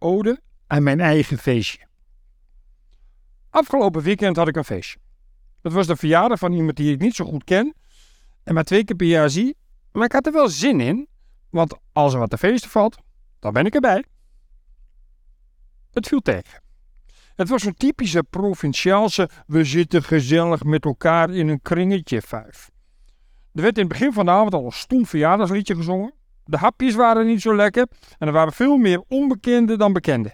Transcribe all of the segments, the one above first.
ode aan mijn eigen feestje. Afgelopen weekend had ik een feestje. Het was de verjaardag van iemand die ik niet zo goed ken en maar twee keer per jaar zie. Maar ik had er wel zin in, want als er wat te feesten valt, dan ben ik erbij. Het viel tegen. Het was een typische provinciaalse we zitten gezellig met elkaar in een kringetje vijf. Er werd in het begin van de avond al een stom verjaardagsliedje gezongen. De hapjes waren niet zo lekker en er waren veel meer onbekenden dan bekenden.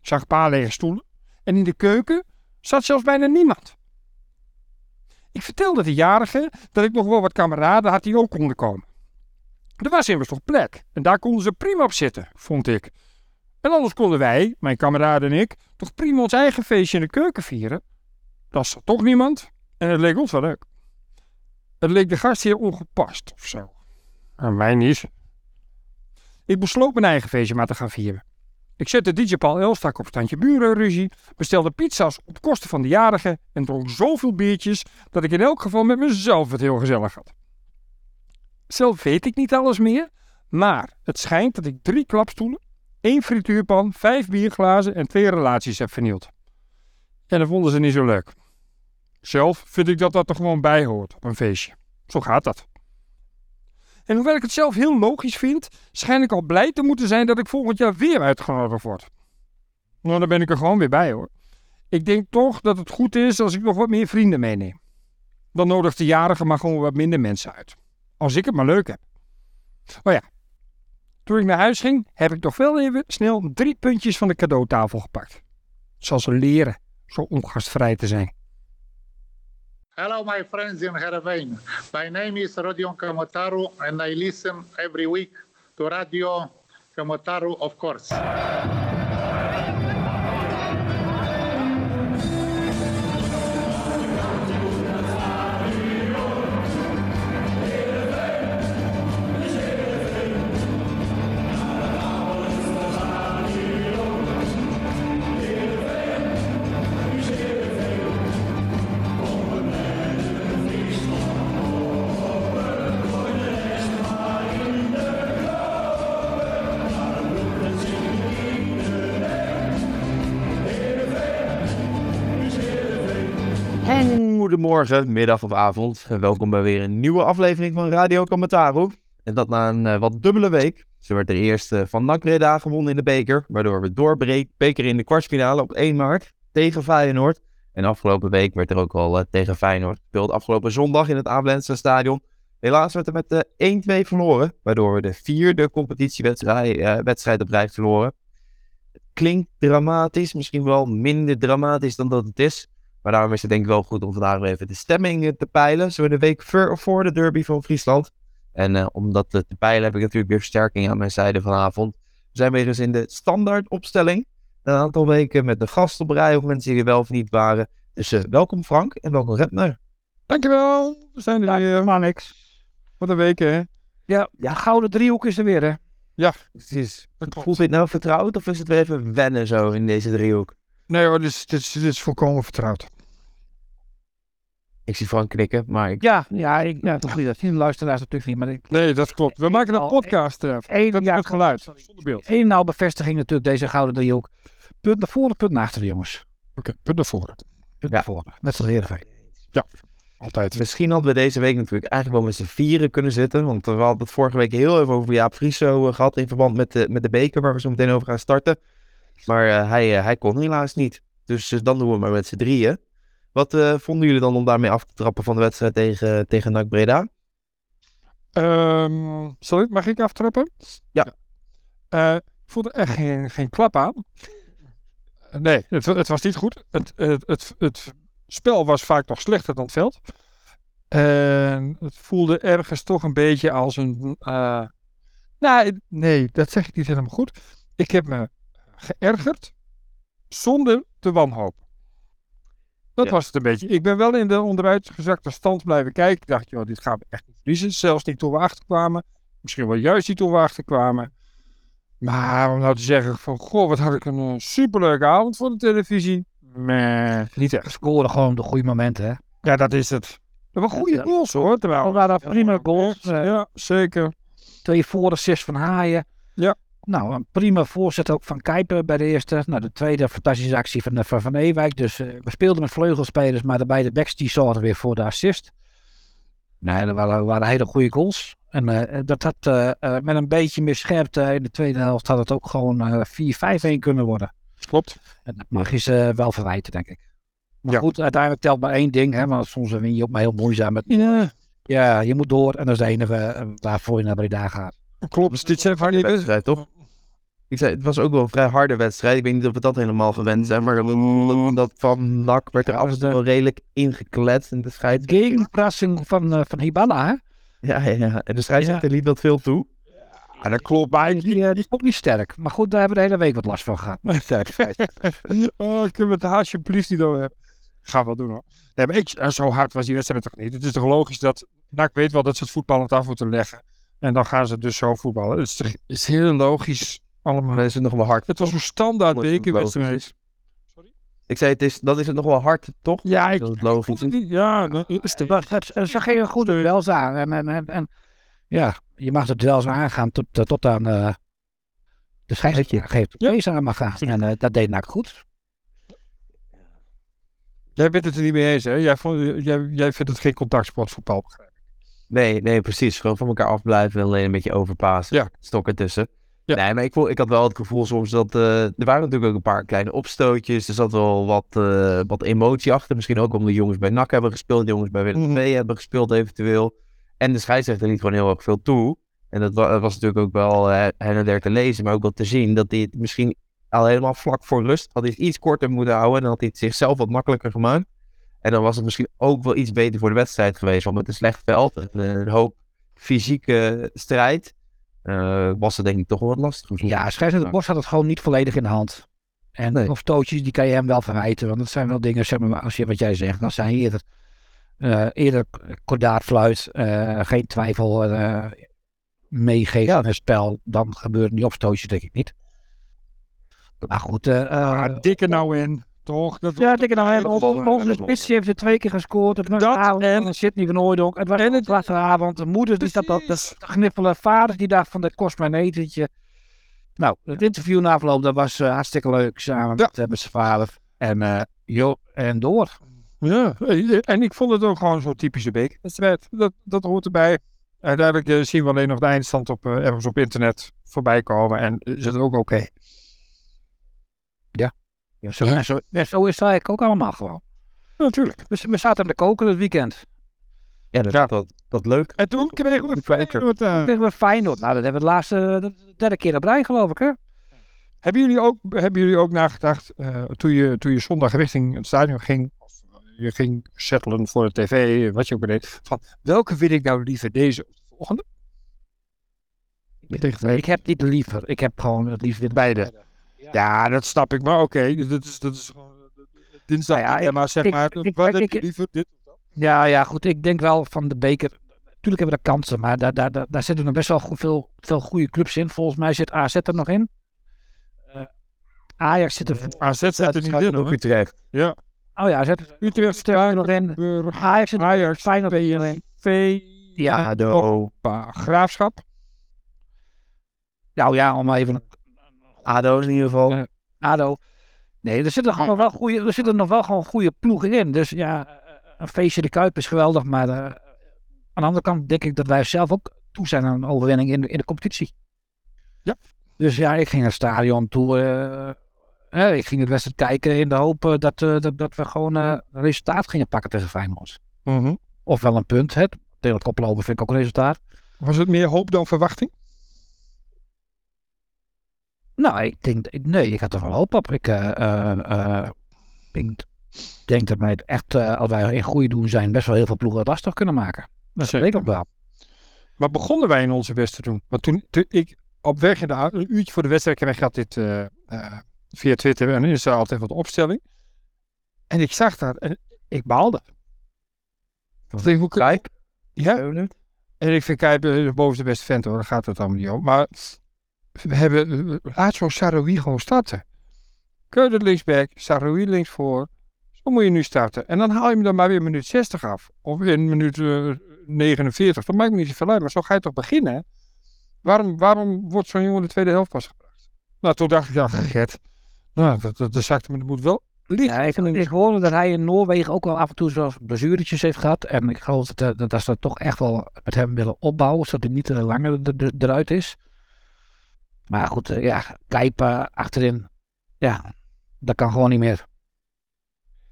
Ik zag een paar lege stoelen en in de keuken zat zelfs bijna niemand. Ik vertelde de jarige dat ik nog wel wat kameraden had die ook konden komen. Er was immers toch plek en daar konden ze prima op zitten, vond ik. En anders konden wij, mijn kameraden en ik, toch prima ons eigen feestje in de keuken vieren. Dat er toch niemand en het leek ons wel leuk. Het leek de gastheer ongepast of zo. En mij niet. Ik besloot mijn eigen feestje maar te gaan vieren. Ik zette DJ Paul Elstak op standje burenruzie, bestelde pizza's op kosten van de jarigen en dronk zoveel biertjes dat ik in elk geval met mezelf het heel gezellig had. Zelf weet ik niet alles meer, maar het schijnt dat ik drie klapstoelen, één frituurpan, vijf bierglazen en twee relaties heb vernield. En dat vonden ze niet zo leuk. Zelf vind ik dat dat er gewoon bij hoort op een feestje. Zo gaat dat. En hoewel ik het zelf heel logisch vind, schijn ik al blij te moeten zijn dat ik volgend jaar weer uitgenodigd word. Nou, dan ben ik er gewoon weer bij hoor. Ik denk toch dat het goed is als ik nog wat meer vrienden meeneem. Dan nodigt de jarige maar gewoon wat minder mensen uit. Als ik het maar leuk heb. Oh ja, toen ik naar huis ging, heb ik toch wel even snel drie puntjes van de cadeautafel gepakt. Zoals ze leren zo ongastvrij te zijn. Hello, my friends in Heerenveen. My name is Rodion Kamotaru, and I listen every week to Radio Kamotaru, of course. Goedemorgen, middag of avond. En welkom bij weer een nieuwe aflevering van Radio Commentaru. En dat na een eh, wat dubbele week. Ze werd de eerste van NAC Breda gewonnen in de beker. Waardoor we doorbreken in de kwartfinale op 1 maart tegen Feyenoord. En afgelopen week werd er ook al eh, tegen Feyenoord gespeeld. Afgelopen zondag in het Abelense stadion. Helaas werd er met uh, 1-2 verloren. Waardoor we de vierde competitiewedstrijd wedstrijd op rij verloren. Klinkt dramatisch, misschien wel minder dramatisch dan dat het is. Maar daarom is het denk ik wel goed om vandaag weer even de stemming te peilen. Zo in de week voor de derby van Friesland. En uh, om dat te peilen heb ik natuurlijk weer versterking aan mijn zijde vanavond. We zijn weer eens in de standaard opstelling. Een aantal weken met de gast op rij of mensen die er wel of niet waren. Dus uh, welkom Frank en welkom Redner. Dankjewel. We zijn er weer. Maar niks. Wat een week hè. Ja, ja, gouden driehoek is er weer hè. Ja, precies. Voelt dit nou vertrouwd of is het weer even wennen zo in deze driehoek? Nee hoor, dit is, dit is, dit is volkomen vertrouwd. Ik zie Frank knikken, maar ik... Ja, ja, ik, ja toch niet. Dat zien luisteraars natuurlijk niet, maar ik... Nee, dat klopt. We maken een podcast. Uh, Eén, dat ja, met geluid, zonder beeld. Eén nou bevestiging natuurlijk, deze gouden driehoek. Punt naar voren, punt naar achteren, jongens. Oké, punt naar voren. Punt Ja. naar voren. Net zoals Heerenveen. Altijd. Misschien hadden we deze week natuurlijk eigenlijk wel met z'n vieren kunnen zitten. Want we hadden het vorige week heel even over Jaap Frieso eh, gehad in verband met de, met de beker waar we zo meteen over gaan starten. Maar eh, hij, hij kon helaas niet. Dus dan doen we maar met z'n drieën. Wat eh, vonden jullie dan om daarmee af te trappen van de wedstrijd tegen, tegen NAC Breda? Ehm, sorry, mag ik aftrappen? Ja. Eh, ik voelde echt geen, geen klap aan. Nee, het, het was niet goed. Het, het, het, het spel was vaak nog slechter dan het veld. En het voelde ergens toch een beetje als een. eh, nou, nee, dat zeg ik niet helemaal goed. Ik heb me geërgerd zonder te wanhopen. Dat Ja. was het een beetje. Ik ben wel in de onderuitgezakte stand blijven kijken. Ik dacht, joh, dit gaan we echt niet verliezen. Zelfs niet toen we achterkwamen. Misschien wel juist niet toen we achterkwamen. Maar om nou te zeggen van, goh, wat had ik een eh, superleuke avond voor de televisie. Nee, niet echt. Scoren gewoon op de goede momenten, hè. Ja, dat is het. Dat waren goede Ja. goals hoor. Terwijl, Al waren prima goals. eh, Ja, zeker. twee voor assist van Haaien. Ja. Nou, een prima voorzet ook van Kijper bij de eerste. Nou, de tweede fantastische actie van, van Van Ewijk. Dus eh, we speelden met vleugelspelers, maar de beide backs die zorgden weer voor de assist. Nee, dat waren, waren hele goede goals. En eh, dat had eh, eh, met een beetje meer scherpte in de tweede helft had het ook gewoon eh 4-5-1 kunnen worden. Klopt. En dat mag je ze wel verwijten, denk ik. Maar Ja. goed, uiteindelijk telt maar één ding. Hè, want soms win je ook maar heel moeizaam. Met, Ja, ja, je moet door en dat is de enige eh, waarvoor je naar Breda gaat. klopt. Dus dit zijn van die wedstrijd, toch? Ik zei, het was ook wel een vrij harde wedstrijd. Ik weet niet of we dat helemaal gewend zijn, maar dat van NAC werd er af en toe wel redelijk ingekletst. En de scheids... Gegenpressing van, eh, van Hibala, hè? Ja, ja, ja. En de scheidsrechter liet dat veel toe. Ja, dat klopt bij Die, eh, die is ook niet sterk. Maar goed, daar hebben we de hele week wat last van gehad. Oh, kunnen we het alsjeblieft niet over hebben? Gaan we wel doen hoor. Nee, maar ik, eh, zo hard was die wedstrijd toch niet. Het is toch logisch dat... Nou, ik weet wel dat ze het voetballend af moeten leggen. En dan gaan ze dus zo voetballen. Het is, het is heel logisch allemaal. Dan is het nog wel hard. Het was een standaard bekerwedstrijd. Ik zei, het is, dan is het nog wel hard, toch? Ja, ik... Dat is logisch. Ja, dat is het, het zag geen goede duels aan. En, en, en, en ja, je mag het duels aangaan tot, eh, tot aan uh, de scheidsrechter geeft Ja. deze aan mag gaan. En uh, dat deed NAC goed. Jij bent het er niet mee eens, hè? Jij, vond, jij, jij vindt het geen contactsportvoetbal, begrijp ik. Nee, nee, precies. Gewoon van elkaar afblijven en alleen een beetje overpassen. Ja. Stok ertussen. Ja. Nee, maar ik, voel, ik had wel het gevoel soms dat... eh, er waren natuurlijk ook een paar kleine opstootjes. Er zat wel wat, eh, wat emotie achter. Misschien ook omdat de jongens bij NAC hebben gespeeld. De jongens bij Willem Mhm. II hebben gespeeld eventueel. En de scheidsrechter liet gewoon heel erg veel toe. En dat wa- was natuurlijk ook wel eh, her en der te lezen. Maar ook wel te zien dat hij het misschien al helemaal vlak voor rust... had hij het iets korter moeten houden. En dan had hij het zichzelf wat makkelijker gemaakt. En dan was het misschien ook wel iets beter voor de wedstrijd geweest. Want met een slecht veld en een hoop fysieke strijd... eh, was het denk ik toch wel wat lastiger. Ja, scheidsrechter Bos had het gewoon niet volledig in de hand. En Nee. of stootjes, die kan je hem wel verwijten. Want dat zijn wel dingen, zeg maar, als je wat jij zegt, dan zijn eerder, eh eerder kordaatfluit, eh geen twijfel eh meegeven in het spel. Dan gebeuren die opstootjes denk ik niet. Maar goed, dikke nou in, toch? Dat, Ja, ik nou dat Onze, onze dat is- spits heeft er twee keer gescoord. Het was Dat avond en- Sydney van Hooijdonk. Het was en een het- avond. De moeder die Precies. te gniffelen. Vader die dacht van, dat kost mij een etentje. Nou, het interview na afloop, dat was eh, hartstikke leuk. Samen Ja. met, eh, met zijn vader. En, eh joh, en door. Ja, en ik vond het ook gewoon zo'n typische bekerwedstrijd. Dat, dat hoort erbij. Uiteindelijk zien we alleen nog de eindstand op, ergens op internet voorbij komen. En is het ook oké. Ja, zo, zo, ja, zo is het eigenlijk ook allemaal gewoon. Natuurlijk. Dus we zaten aan de koken het weekend. Ja, dat, Ja. dat, dat leuk. En toen kregen we Feyenoord, eh, Tegen we Feyenoord. Nou, dat hebben we de laatste, de derde keer op rij geloof ik hè. Hebben jullie ook, hebben jullie ook nagedacht, eh, toen, je, toen je zondag richting het stadion ging, of eh, je ging settelen voor de tv, wat je ook maar deed, van welke wil ik nou liever deze of de volgende? Tegen Ik heb niet liever. Ik heb gewoon het liefst weer Beide. Ja, dat snap ik, maar oké, dus dat is, dat is gewoon eh, dinsdag, Nou ja, ja, maar zeg ik- maar, ik- wat ik- heb je liever, dit of dat? Ja, ja, goed. Ik denk wel van de beker. Natuurlijk hebben we de kansen, maar daar, daar, daar, daar zitten nog best wel goed, veel, veel goede clubs in. Volgens mij zit AZ er nog in. Eh, Ajax zit er. AZ zit er niet in, ook hoor. Utrecht. Ja, Oh ja, zit Utrecht, zit er nog in. Burg, Ajax zit er Feyenoord er in. PSV, Ja. Hoppa, Graafschap. nou ja, om even. ADO in ieder geval. Ja. ADO. Nee, er zitten gewoon wel goede, er zitten nog wel gewoon goede ploegen in. Dus ja, een feestje de Kuip is geweldig. Maar eh, aan de andere kant denk ik dat wij zelf ook toe zijn aan een overwinning in de, in de competitie. Ja. Dus ja, ik ging naar het stadion toe. eh, ik ging het wedstrijd kijken in de hoop eh, dat, eh, dat, dat we gewoon een resultaat gingen pakken tegen Feyenoord. Mhm. Of wel een punt. Hè. Tegen het koplopen vind ik ook een resultaat. Was het meer hoop dan verwachting? Nou, ik denk, ik- nee, ik had er wel hoop op. Ik, eh, eh, eh, ik denk dat wij het echt, eh, als wij in goede doen zijn, best wel heel veel ploegen lastig kunnen maken. Dat Zeker. weet ik wel. Maar begonnen wij in onze best te doen? Want toen, toen ik op weg in de een uurtje voor de wedstrijd kreeg, had dit via Twitter en dan is er altijd wat opstelling. En ik zag dat en ik baalde. Ik denk, hoe Kijk. Ja, en ik vind Kijp de bovenste beste vent hoor, daar gaat het allemaal niet om. Maar we hebben, laat zo'n Saroui gewoon starten. Keuter linksback, Saroui linksvoor. Zo moet je nu starten. En dan haal je hem dan maar weer minuut 60 af. Of in minuut eh, 49. Dat maakt me niet zoveel uit, maar zo ga je toch beginnen. waarom, waarom wordt zo'n jongen de tweede helft pas gebracht? Nou, toen dacht ik, ja, Gert. Nou, dat, dat, dat zakte me de moed wel. licht. Ja, ik, ik hoorde dat hij in Noorwegen ook wel af en toe zoals blessuretjes heeft gehad. En ik geloof dat, eh, dat, dat ze dat toch echt wel met hem willen opbouwen, zodat hij niet te langer er- er- eruit is. Maar goed, eh, ja, Kijpen achterin, ja, dat kan gewoon niet meer.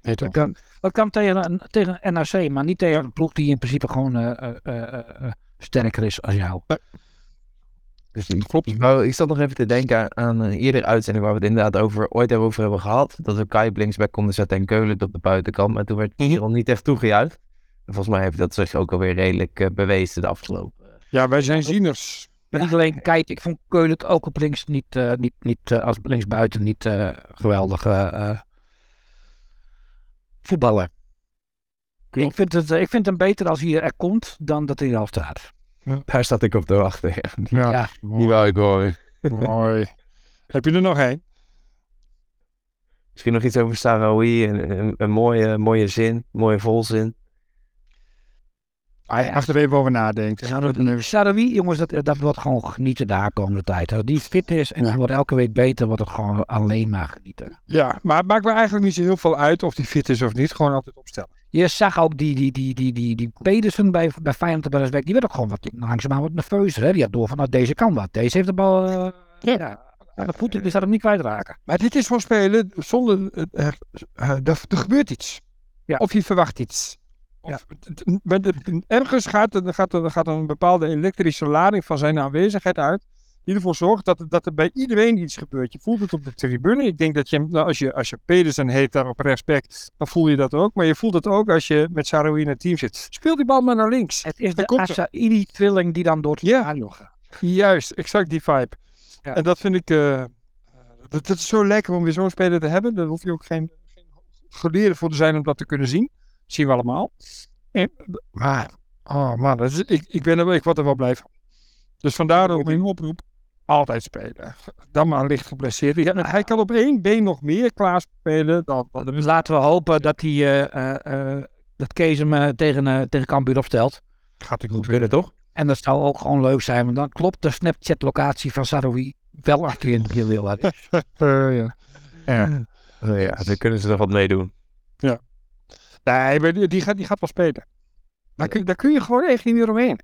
Nee, Dat kan, dat kan tegen, een- tegen een NAC, maar niet tegen een ploeg die in principe gewoon eh, eh, eh, eh, sterker is als jou. Dus klopt. Ik, zat nog even te denken aan, een eerdere uitzending waar we het inderdaad over, ooit hebben over hebben gehad. Dat we Kai linksback konden zetten en Keulen op de buitenkant. Maar toen werd Mhm. het niet echt toegejuicht. En volgens mij heeft dat zich ook alweer redelijk bewezen de afgelopen. Ja, wij zijn zieners. Maar niet alleen kijk, ik vond Keulen het ook op links niet, eh, niet, niet eh, als linksbuiten niet eh, geweldig voetballer. Ik vind, het, ik vind hem beter als hij er komt dan dat hij er al staat. Daar zat ik op te wachten. Ja. Ja, Ja. Die wou ik horen. mooi. Heb je er nog één? Misschien nog iets over Sarawi. Een, een, een mooie, mooie zin, mooie volzin. Ah, Mag er even over nadenken. Sarawi, jongens, dat, dat wordt gewoon genieten de aankomende tijd. Die fit is en Ja. die wordt elke week beter, wordt het gewoon alleen maar genieten. Ja, maar het maakt me eigenlijk niet zo heel veel uit of die fit is of niet. Gewoon altijd opstellen. Je zag ook die, die, die, die, die, die Pedersen bij, bij Feyenoord en Bergsbeek, die werd ook gewoon wat langzaamaan wat nerveuzer. Hè? Die had door van, nou, deze kan wat. Deze heeft de bal, eh, Ja. ja, de voeten, die staat hem niet kwijtraken. Maar dit is gewoon spelen zonder... er, er gebeurt iets. Ja. Of je verwacht iets. De- ergens gaat er, gaat, er, gaat er een bepaalde elektrische lading van zijn aanwezigheid uit. Die ervoor zorgt dat, er- dat er bij iedereen iets gebeurt. Je voelt het op de tribune. Ik denk dat je, nou, als je, als je Pedersen heet daar op rechtsback, dan voel je dat ook. Maar je voelt het ook als je met Saroui in het team zit. Speel die bal maar naar links. Het is Daar de. Asaidi-trilling die dan door het Ja. stadion gaat. Juist, exact die vibe. Ja. En dat vind ik. eh, dat, dat is zo lekker om weer zo'n speler te hebben. Daar hoef je ook geen, geen geleerde voor te zijn om dat te kunnen zien. Zien we allemaal. En, maar, oh man, dat is, ik, ik, ben er, ik word er wel blij van. Dus vandaar ook mijn oproep. Altijd spelen. Dan maar licht geblesseerd. Ja, hij kan op één been nog meer klaarspelen dan, dan de Dus laten we hopen dat, hij, eh, eh, eh, dat Kees hem tegen, tegen Cambuur opstelt. Gaat ik goed willen, toch? En dat zou ook gewoon leuk zijn, want dan klopt de Snapchat-locatie van Saroui wel achterin heel heel hard. Eh, ja. Ja. Ja, dan kunnen ze er wat mee doen. Nee, maar die, die, gaat, die gaat wel spelen. Daar kun, daar kun je gewoon echt niet meer omheen.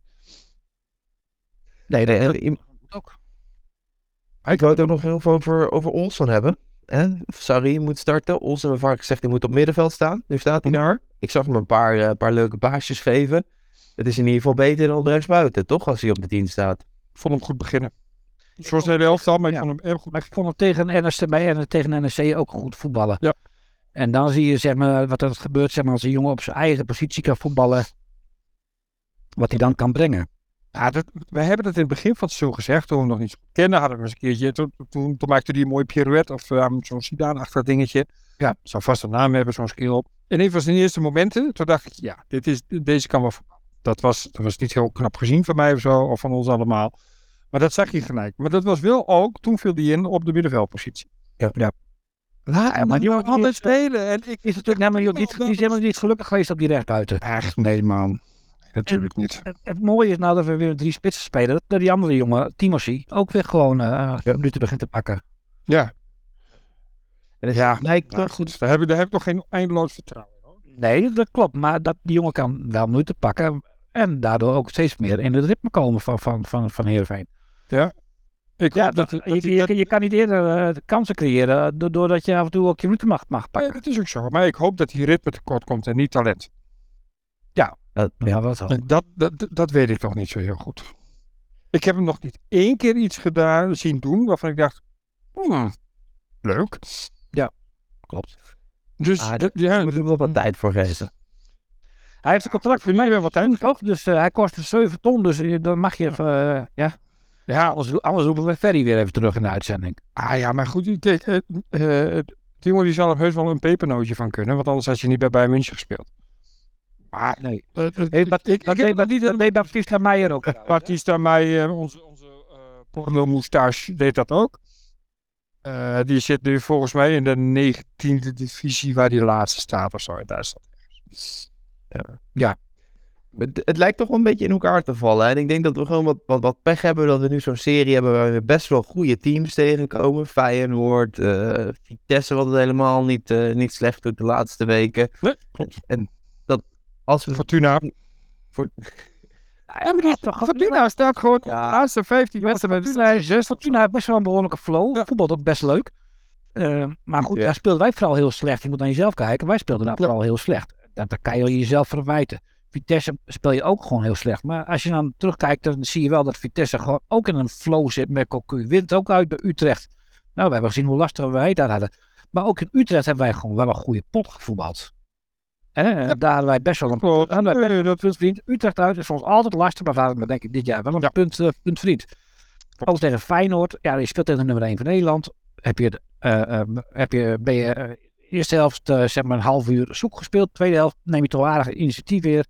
Nee, nee, nee. Ook. Ik wou het ook nog heel veel over, over Olsen hebben. Hè? Sarri moet starten. Olsen heeft vaak gezegd, hij moet op middenveld staan. Nu staat hij daar. Ik zag hem een paar, eh, paar leuke baasjes geven. Het is in ieder geval beter dan rechtsbuiten, toch? Als hij op de 10 staat. Ik vond hem goed beginnen. Zoals de hele helft al, maar ik Ja. vond hem erg goed. Maar ik vond hem tegen NSC, bij en tegen NSC ook goed voetballen. Ja. En dan zie je zeg maar, wat er gebeurt zeg maar, als een jongen op zijn eigen positie kan voetballen. Wat hij dan kan brengen. Ja, dat, wij hebben het in het begin van het seizoen gezegd, toen we hem nog niet zo kennen, hadden we eens een keertje, toen, toen, toen maakte hij een mooi pirouette of uh, zo'n Zidane-achtig dingetje. Ja, zou vast een naam hebben, zo'n skill op. En een van zijn eerste momenten, toen dacht ik, ja, dit is, deze kan wel voetballen. Dat was, dat was niet heel knap gezien van mij of zo, of van ons allemaal. Maar dat zag je gelijk. Maar dat was wel ook, toen viel hij in op de middenveldpositie. Ja. Ja. Laat maar die wordt altijd spelen. En ik, Is natuurlijk helemaal die is helemaal niet gelukkig geweest op die rechtbuiten. Echt, nee man. Natuurlijk niet. Het, het mooie is nou dat we weer drie spitsen spelen. Dat die andere jongen, Timothy, ook weer gewoon eh minuten begint te pakken. Ja, En Ja, nou, toch goed. Daar heb, ik, daar heb ik nog geen eindeloos vertrouwen in. Nee, dat klopt. Maar dat, die jongen kan wel minuten pakken. En daardoor ook steeds meer in het ritme komen van, van, van, van Heerenveen. Ik Ja, dat, dat, je, dat, je, dat- kan niet eerder eh, kansen creëren do- doordat je af en toe ook je minuten mag, mag pakken. dat is ook zo. Maar ik hoop dat hij ritme tekort komt en niet talent. dat, Ja, wat wel. En dat, dat, dat weet ik nog niet zo heel goed. Ik heb hem nog niet één keer iets gedaan, zien doen waarvan ik dacht, hmm, leuk. Klopt. Dus Ah, dat- daar ja, moet er wel wat tijd voor geven. Hij heeft een contract voor mij wel wat tijd, toch? Dus eh, hij kost 7 ton. Dus eh, dan mag je even, eh, ja. Ja, Anders, anders roepen we Ferry weer even terug in de uitzending. ah, ja, maar goed, kijk, eh, eh, die zal er heus wel een pepernootje van kunnen, want anders had je niet bij Bayern München gespeeld. Maar Nee. eh, eh, Hey, dat, ik, deed, niet dat deed Baptista Meijer ook. Baptista mij, eh, onze, onze eh porno moustache, deed dat ook. Die zit nu volgens mij in de 19e divisie, waar die laatste staat of zo in Duitsland. Het, het lijkt toch wel een beetje in elkaar te vallen. En ik denk dat we gewoon wat, wat, wat pech hebben dat we nu zo'n serie hebben waar we best wel goede teams tegenkomen. Feyenoord, eh Vitesse wat het helemaal niet, eh, niet slecht doet de laatste weken. Nee, klopt. En dat als we... Fortuna. Voor, Ja, maar dat is toch Fortuna staat gewoon Ja. de laatste 15 wedstrijden. Fortuna, heeft best wel een behoorlijke flow. Ja. Voetbal ook best leuk. Eh, maar goed, Ja. daar speelden wij vooral heel slecht. Je moet naar jezelf kijken. Wij speelden daar vooral heel slecht. Dat, dat kan je jezelf verwijten. Vitesse speel je ook gewoon heel slecht. Maar als je dan terugkijkt, dan zie je wel dat Vitesse gewoon ook in een flow zit met Cocu. Wint ook uit bij Utrecht. Nou, we hebben gezien hoe lastig wij daar hadden. Maar ook in Utrecht hebben wij gewoon wel een goede pot gevoetbald. En daar hadden wij best wel een Klopt. hadden wij best Nee, wel een puntvriend. Utrecht uit is ons altijd lastig, maar we hadden denk ik dit jaar wel een Ja. punt, eh, puntvriend. Ook tegen Feyenoord. Ja, je speelt tegen de nummer 1 van Nederland. Heb je, eh, eh, heb je, ben je eh, eerste helft zeg maar een half uur zoek gespeeld. Tweede helft neem je toch aardig initiatief weer.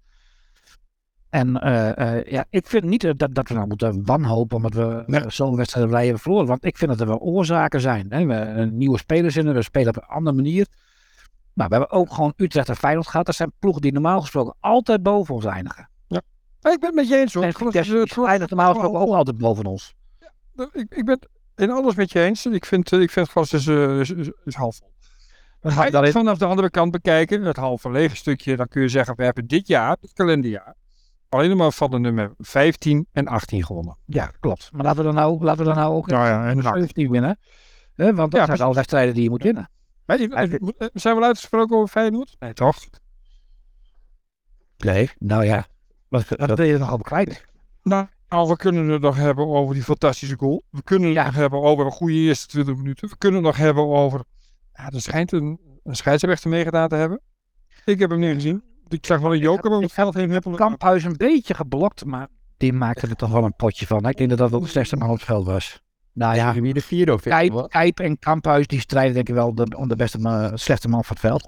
En eh, eh, ja, ik vind niet eh, dat, dat we nou moeten wanhopen omdat we Nee. zo'n wedstrijd rijden hebben verloren. Want ik vind dat er wel oorzaken zijn. Hè. We hebben nieuwe spelers in, we spelen op een andere manier. Maar we hebben ook gewoon Utrecht en Feyenoord gehad. Dat zijn ploegen die normaal gesproken altijd boven ons eindigen. Ik ben het met je eens hoor. En Vitesse het is geloof- eindigt normaal gesproken ook altijd boven ons. Ik, ik ben het in alles met je eens. Ik vind, ik vind het glas is, is, is, is half vol. Vanaf de andere kant bekijken, het halve lege stukje, dan kun je zeggen, we hebben dit jaar, het kalenderjaar, alleen maar van de nummer 15 en 18 gewonnen. Ja, klopt. Maar laten we dan nou, laten we dan nou ook Nou ja, en de 17 winnen. Hè, want dat Ja, zijn al wedstrijden die je moet winnen. Maar die- eh, zijn we uitgesproken over Feyenoord? Nee, toch? nee. Nou ja, wat, wat wil je nog op kwijt? Nou, nou, we kunnen het nog hebben over die fantastische goal. We kunnen het Ja. nog hebben over een goede eerste 20 minuten. We kunnen het nog hebben over, ja, er schijnt een, een scheidsrechter meegedaan te hebben. Ik heb hem niet gezien. Ik zag wel een joker, maar Ik het geld heen. Kamphuis een beetje geblokt, maar die maakte er toch wel een potje van. Ik denk dat dat wel de slechtste man op het veld was. Nou ja, Wie de vierde of Kijp, Kijp en Kamphuis die strijden denk ik wel de, om de beste man, slechtste man van het veld.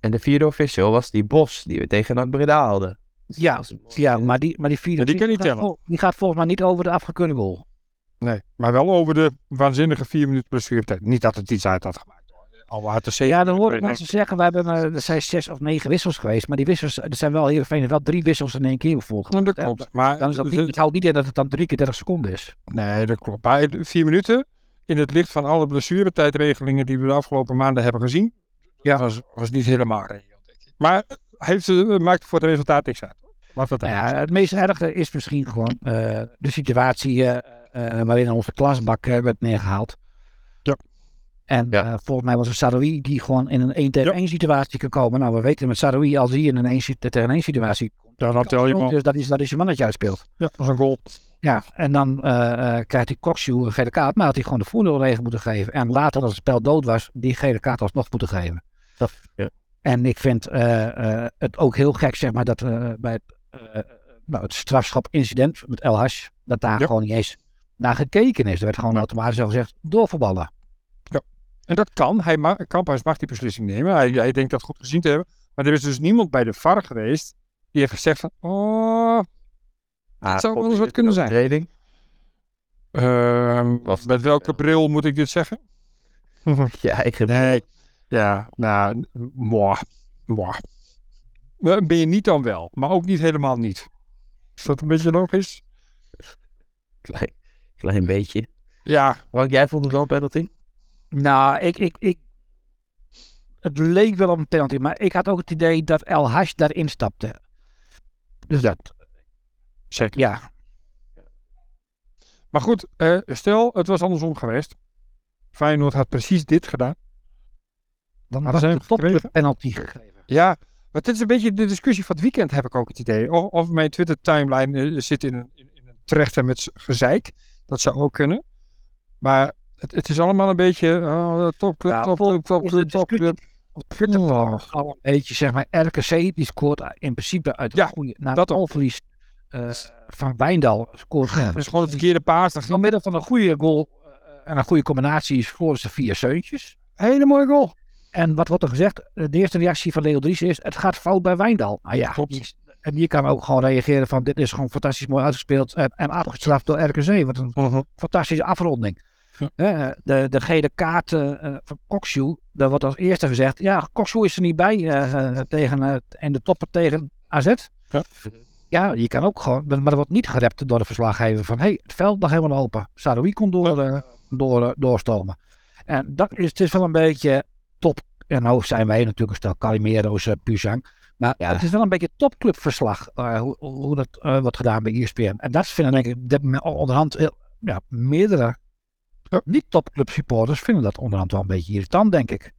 En de vierde official was die Bos die we tegen NAC Breda hadden. Ja, ja maar, die, maar die vierde die kan niet gaat tellen. vol- die gaat volgens mij niet over de afgekeurde goal. Nee, maar wel over de waanzinnige vier minuten blessuretijd. Niet dat het iets uit had gemaakt. Hoor. Al uit de zeven. Ja, dan hoor ik mensen zeggen, we hebben, eh, er zijn zes of negen wissels geweest. Maar die wissels, er zijn wel heel veel, wel drie wissels in één keer bijvoorbeeld. Nou, dat Ja, klopt. Maar Dan is dat niet, ik hou niet in dat het dan drie keer 30 seconden is. Nee, dat klopt. Maar de vier minuten, in het licht van alle blessuretijdregelingen die we de afgelopen maanden hebben gezien, ja. was, was niet helemaal reëel, denk ik. Maar heeft, eh, maakt voor het resultaat niks uit. Wat dat Nou ja, het meest erge is misschien gewoon eh, de situatie eh, eh, waarin onze klasbak eh, werd neergehaald. En Ja. eh, volgens mij was het Saroui die gewoon in een 1 tegen Ja. 1 situatie kan komen. Nou, we weten met Saroui als hij in een 1 tegen 1 situatie komt. Ja, dan tel je hem op. Dus dat is, dat is je mannetje uitspeelt. Ja, dat was een goal. Ja, en dan eh, eh, krijgt hij Kokshoe een gele kaart. Maar had hij gewoon de voordeelregel moeten geven. En later, als het spel dood was, die gele kaart alsnog moeten geven. Dat- ja. En ik vind eh, eh, het ook heel gek, zeg maar, dat eh, bij het, eh, nou, het strafschop-incident met El Hash, dat daar Ja. gewoon niet eens naar gekeken is. Er werd gewoon automatisch al gezegd, doorvoetballen. En dat kan. Hij mag, Kamphuis mag die beslissing nemen. Hij, hij denkt dat goed gezien te hebben. Maar er is dus niemand bij de VAR geweest die heeft gezegd van... Oh, Ah, zou wel eens wat kunnen zijn. Reding. ehm, met welke bril moet ik dit zeggen? Ja, ik heb... Nee. Ja, nou. Eh, Ben je niet dan wel, maar ook niet helemaal niet. Is dat een beetje logisch? Klein, klein beetje. Ja, Frank, jij vond het wel een penalty? Nou, ik, ik, ik, het leek wel op een penalty, maar ik had ook het idee dat El Hash daarin stapte. Dus dat, zeker. ja, Maar goed, eh, stel het was andersom geweest. Feyenoord had precies dit gedaan. dan had top gekregen. penalty gegeven. Ja, maar dit is een beetje de discussie van het weekend, heb ik ook het idee. Of, of mijn Twitter-timeline eh, zit in een, in, in een met gezeik. Dat zou ook kunnen. Maar het, het is allemaal een beetje... Oh, topclub, Ja, topclub, topclub, is de topclub. Op Twitter Oh. al een beetje, zeg maar, RKC, die scoort in principe uit Ja, een goede, na dat het ook. balverlies eh, van Wijndal scoort. Het is gewoon het verkeerde paas. Dat Door middel van een goede goal eh, en een goede combinatie scoren ze vier zeuntjes. Hele mooie goal. En wat wordt er gezegd? Eh, De eerste reactie van Leo Dries is, het gaat fout bij Wijndal. Nou ja, Klopt. en hier kan ook gewoon reageren van, dit is gewoon fantastisch mooi uitgespeeld en, en afgestraft door RKC. Wat een fantastische afronding. Ja. Eh, de, de gele kaart eh, van Kokshoe, daar wordt als eerste gezegd, ja, Kokshoe is er niet bij eh, eh, tegen, en de topper tegen AZ. Ja. Ja, je kan ook gewoon, maar dat wordt niet gerept door de verslaggever van, hé, hey, het veld nog helemaal open. Saroui kon door, door, doorstomen. En dat is, het is wel een beetje top, en nou zijn wij natuurlijk een stel Calimero's, uh, Puzang. Maar Ja. het is wel een beetje topclubverslag, eh, hoe, hoe dat eh, wordt gedaan bij ESPN. En dat vinden denk ik, dat me- onderhand, heel- ja, meerdere niet-topclub supporters vinden dat onderhand wel een beetje irritant, denk ik.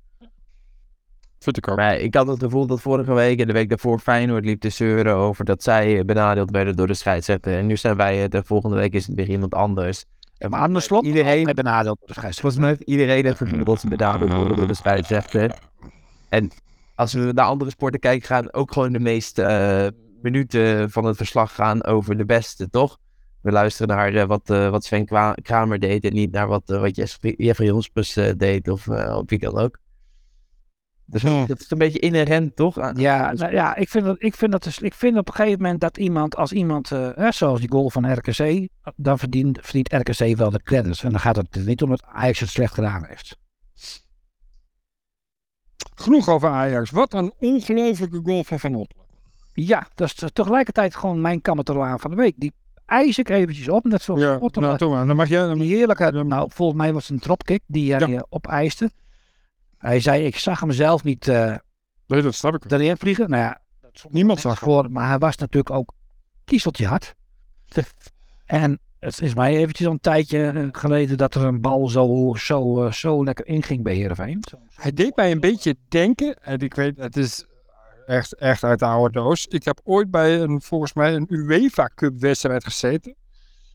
Vind ik ook. Maar ik had het gevoel dat vorige week en de week daarvoor Feyenoord liep te zeuren over dat zij eh, benadeeld werden door de scheidsrechter. En nu zijn wij het en volgende week is het weer iemand anders. En Maar aan de slot, iedereen, hij benadeeld door de scheidsrechter. volgens mij heeft iedereen het gevoel dat ze benadeeld worden door de scheidsrechter. En als we naar andere sporten kijken, gaan ook gewoon de meeste eh, minuten van het verslag gaan over de beste, toch? We luisteren naar eh, wat, eh, wat Sven Kwa- Kramer deed en niet naar wat, eh, wat Jeffrey Honspus eh, deed of uh, wie dan ook. Dus Hmm. dat is een beetje inherent, toch? aan- Ja, aan- nou ja ik, vind dat, ik, vind dat dus, ik vind op een gegeven moment dat iemand, als iemand, eh, hè, zoals die goal van RKC, dan verdient, verdient RKC wel de credits. En dan gaat het niet om dat Ajax het slecht gedaan heeft. Genoeg over Ajax. Wat een ongelofelijke goal van Van Otten. Ja, dat is tegelijkertijd gewoon mijn kammerterwaan van de week. Die eis ik eventjes op, net zoals Ja, Otten. nou, maar. Dan mag jij... Die heerlijke, nou volgens mij was het een dropkick die hij Ja. eh, opeiste. Hij zei, ik zag hem zelf niet eh Nee, dat snap ik erin vliegen. Nou ja, dat stond Niemand zag voor, maar hij was natuurlijk ook kiezeltje hard. En het is mij eventjes al een tijdje geleden dat er een bal zo, zo, eh, zo lekker inging bij Heerenveen. Hij deed mij een beetje denken, en ik weet, het is echt, echt uit de oude doos. Ik heb ooit bij een, volgens mij, een UEFA Cup wedstrijd gezeten.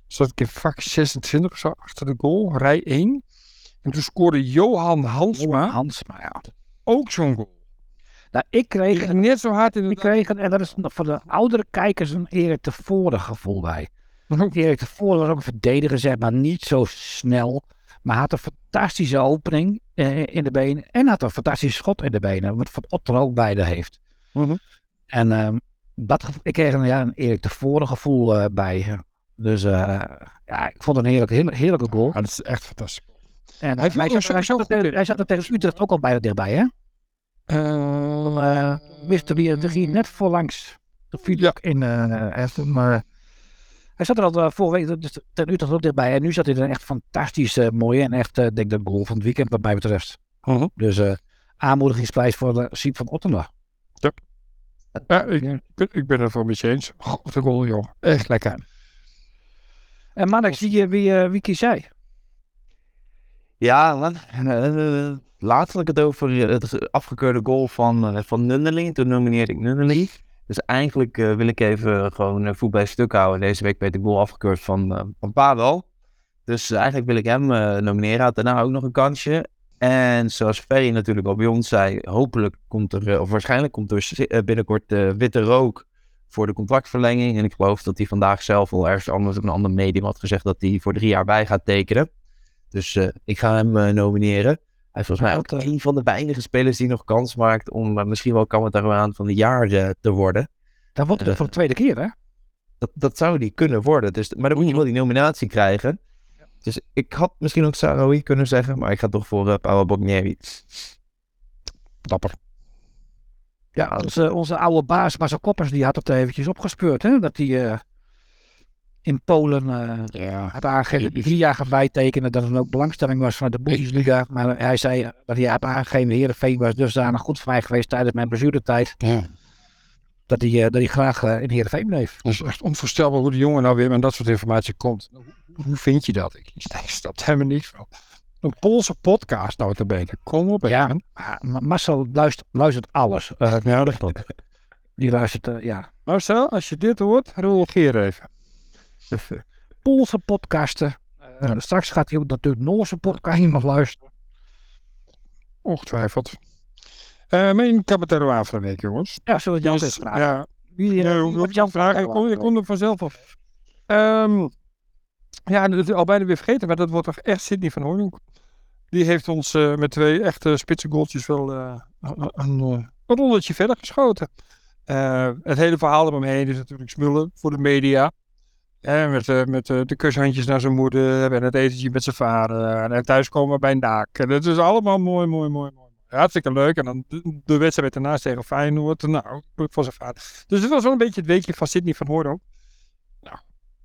Zat ik in vak 26 of zo, achter de goal, rij 1. En toen scoorde Johan Hansma Hans, maar ja. ook zo'n goal. Nou, ik kreeg, net zo hard in ik kreeg en dat is voor de oudere kijkers een Erik tevoren gevoel bij. Erik tevoren was ook een verdediger, zeg maar niet zo snel. Maar had een fantastische opening eh, in de benen. En had een fantastisch schot in de benen. Wat Van Otter ook beide heeft. Mhm. En ehm, dat, ik kreeg een, ja, een Erik tevoren gevoel eh, bij. Dus eh, ja, ik vond het een heerlijke, heerlijke, heerlijke goal. Ja, dat is echt fantastisch. En Hij zat, hij, sowieso zat er tegen, in. hij zat er tegen Utrecht ook al bijna dichtbij, hè? Eh, Eh Mr. Bier, er ging net voorlangs. De viel Ja. ook in. eh, echt, maar hij zat er al uh, vorige week dus ten Utrecht ook dichtbij. En nu zat hij er echt fantastisch eh, mooi. En echt, denk ik, de goal van het weekend wat mij betreft. Mhm. Dus eh aanmoedigingsprijs voor de Siep van Ottenla. Ja, ik, ik ben- ik ben het voor met je eens. God, de goal, joh. Echt lekker. En Max, wie, eh, wie, eh, wie kies jij? Ja, man. Laatst had ik het over eh, het afgekeurde goal van, van Nunneling. Toen nomineerde ik Nunneling. Dus eigenlijk wil ik even gewoon voet bij stuk houden. Deze week werd de goal afgekeurd van, eh, van Pavel. Dus eigenlijk wil ik hem nomineren. Had daarna ook nog een kansje. En zoals Ferry natuurlijk al bij ons zei, hopelijk komt er, eh, of waarschijnlijk komt er eh, binnenkort eh, witte rook voor de contractverlenging. En ik geloof dat hij vandaag zelf al ergens anders op een ander medium had gezegd dat hij voor drie jaar bij gaat tekenen. Dus ik ga hem nomineren. Hij is volgens mij ook een van de weinige spelers die nog kans maakt om misschien wel aan van het jaar te worden. Dat wordt het voor de tweede keer, hè? Dat, dat zou die kunnen worden. Dus, maar dan moet je wel die nominatie krijgen. Dus ik had misschien ook Saroui kunnen zeggen, maar ik ga toch voor uh, Paolo Bognieri. Dapper. Ja, onze, onze oude baas Marcel Koppers, die had het eventjes opgespeurd, hè? Dat hij eh, in Polen eh Ja. had aangegeven drie jaar gaat bijtekenen. Dat er ook belangstelling was vanuit de Bundesliga. Maar hij zei dat hij had aangegeven, Heerenveen was dusdanig goed voor mij geweest tijdens mijn blessuretijd. ja. Dat hij, eh, dat hij graag eh, in Heerenveen bleef. Het is echt onvoorstelbaar hoe de jongen nou weer met dat soort informatie komt. Hoe, hoe vind je dat? Ik, ik snap helemaal niks van. Een Poolse podcast nou te benen. Kom op. Ja, hè. maar Ma- Marcel luistert, luistert alles. Eh, Ja, dat klopt. die luistert, eh, ja. Marcel, als je dit hoort, reageer even. Poolse podcasten. Eh, Straks gaat hij natuurlijk Noorse podcast nog luisteren. Ongetwijfeld. Eh mijn de week, jongens. Ja, zullen we het jou Dus, vragen? ja, Wie, eh, Ja, wie Jan vragen, ik kom, ik er vanzelf op. Ehm, ja, dat is al bijna weer vergeten, maar dat wordt toch echt Sidney van Hooydonk. Die heeft ons eh, met twee echte spitse goaltjes wel een, een, een rolletje verder geschoten. Het hele verhaal eromheen is natuurlijk smullen voor de media. Eh, met met de kushandjes naar zijn moeder en het etentje met zijn vader. En thuiskomen bij Naak. En het is allemaal mooi, mooi, mooi, mooi. Hartstikke leuk. En dan de, wedstrijd daarnaast tegen Feyenoord. Nou, club voor zijn vader. Dus het was wel een beetje het weekje van Sydney van Hoorn. Nou,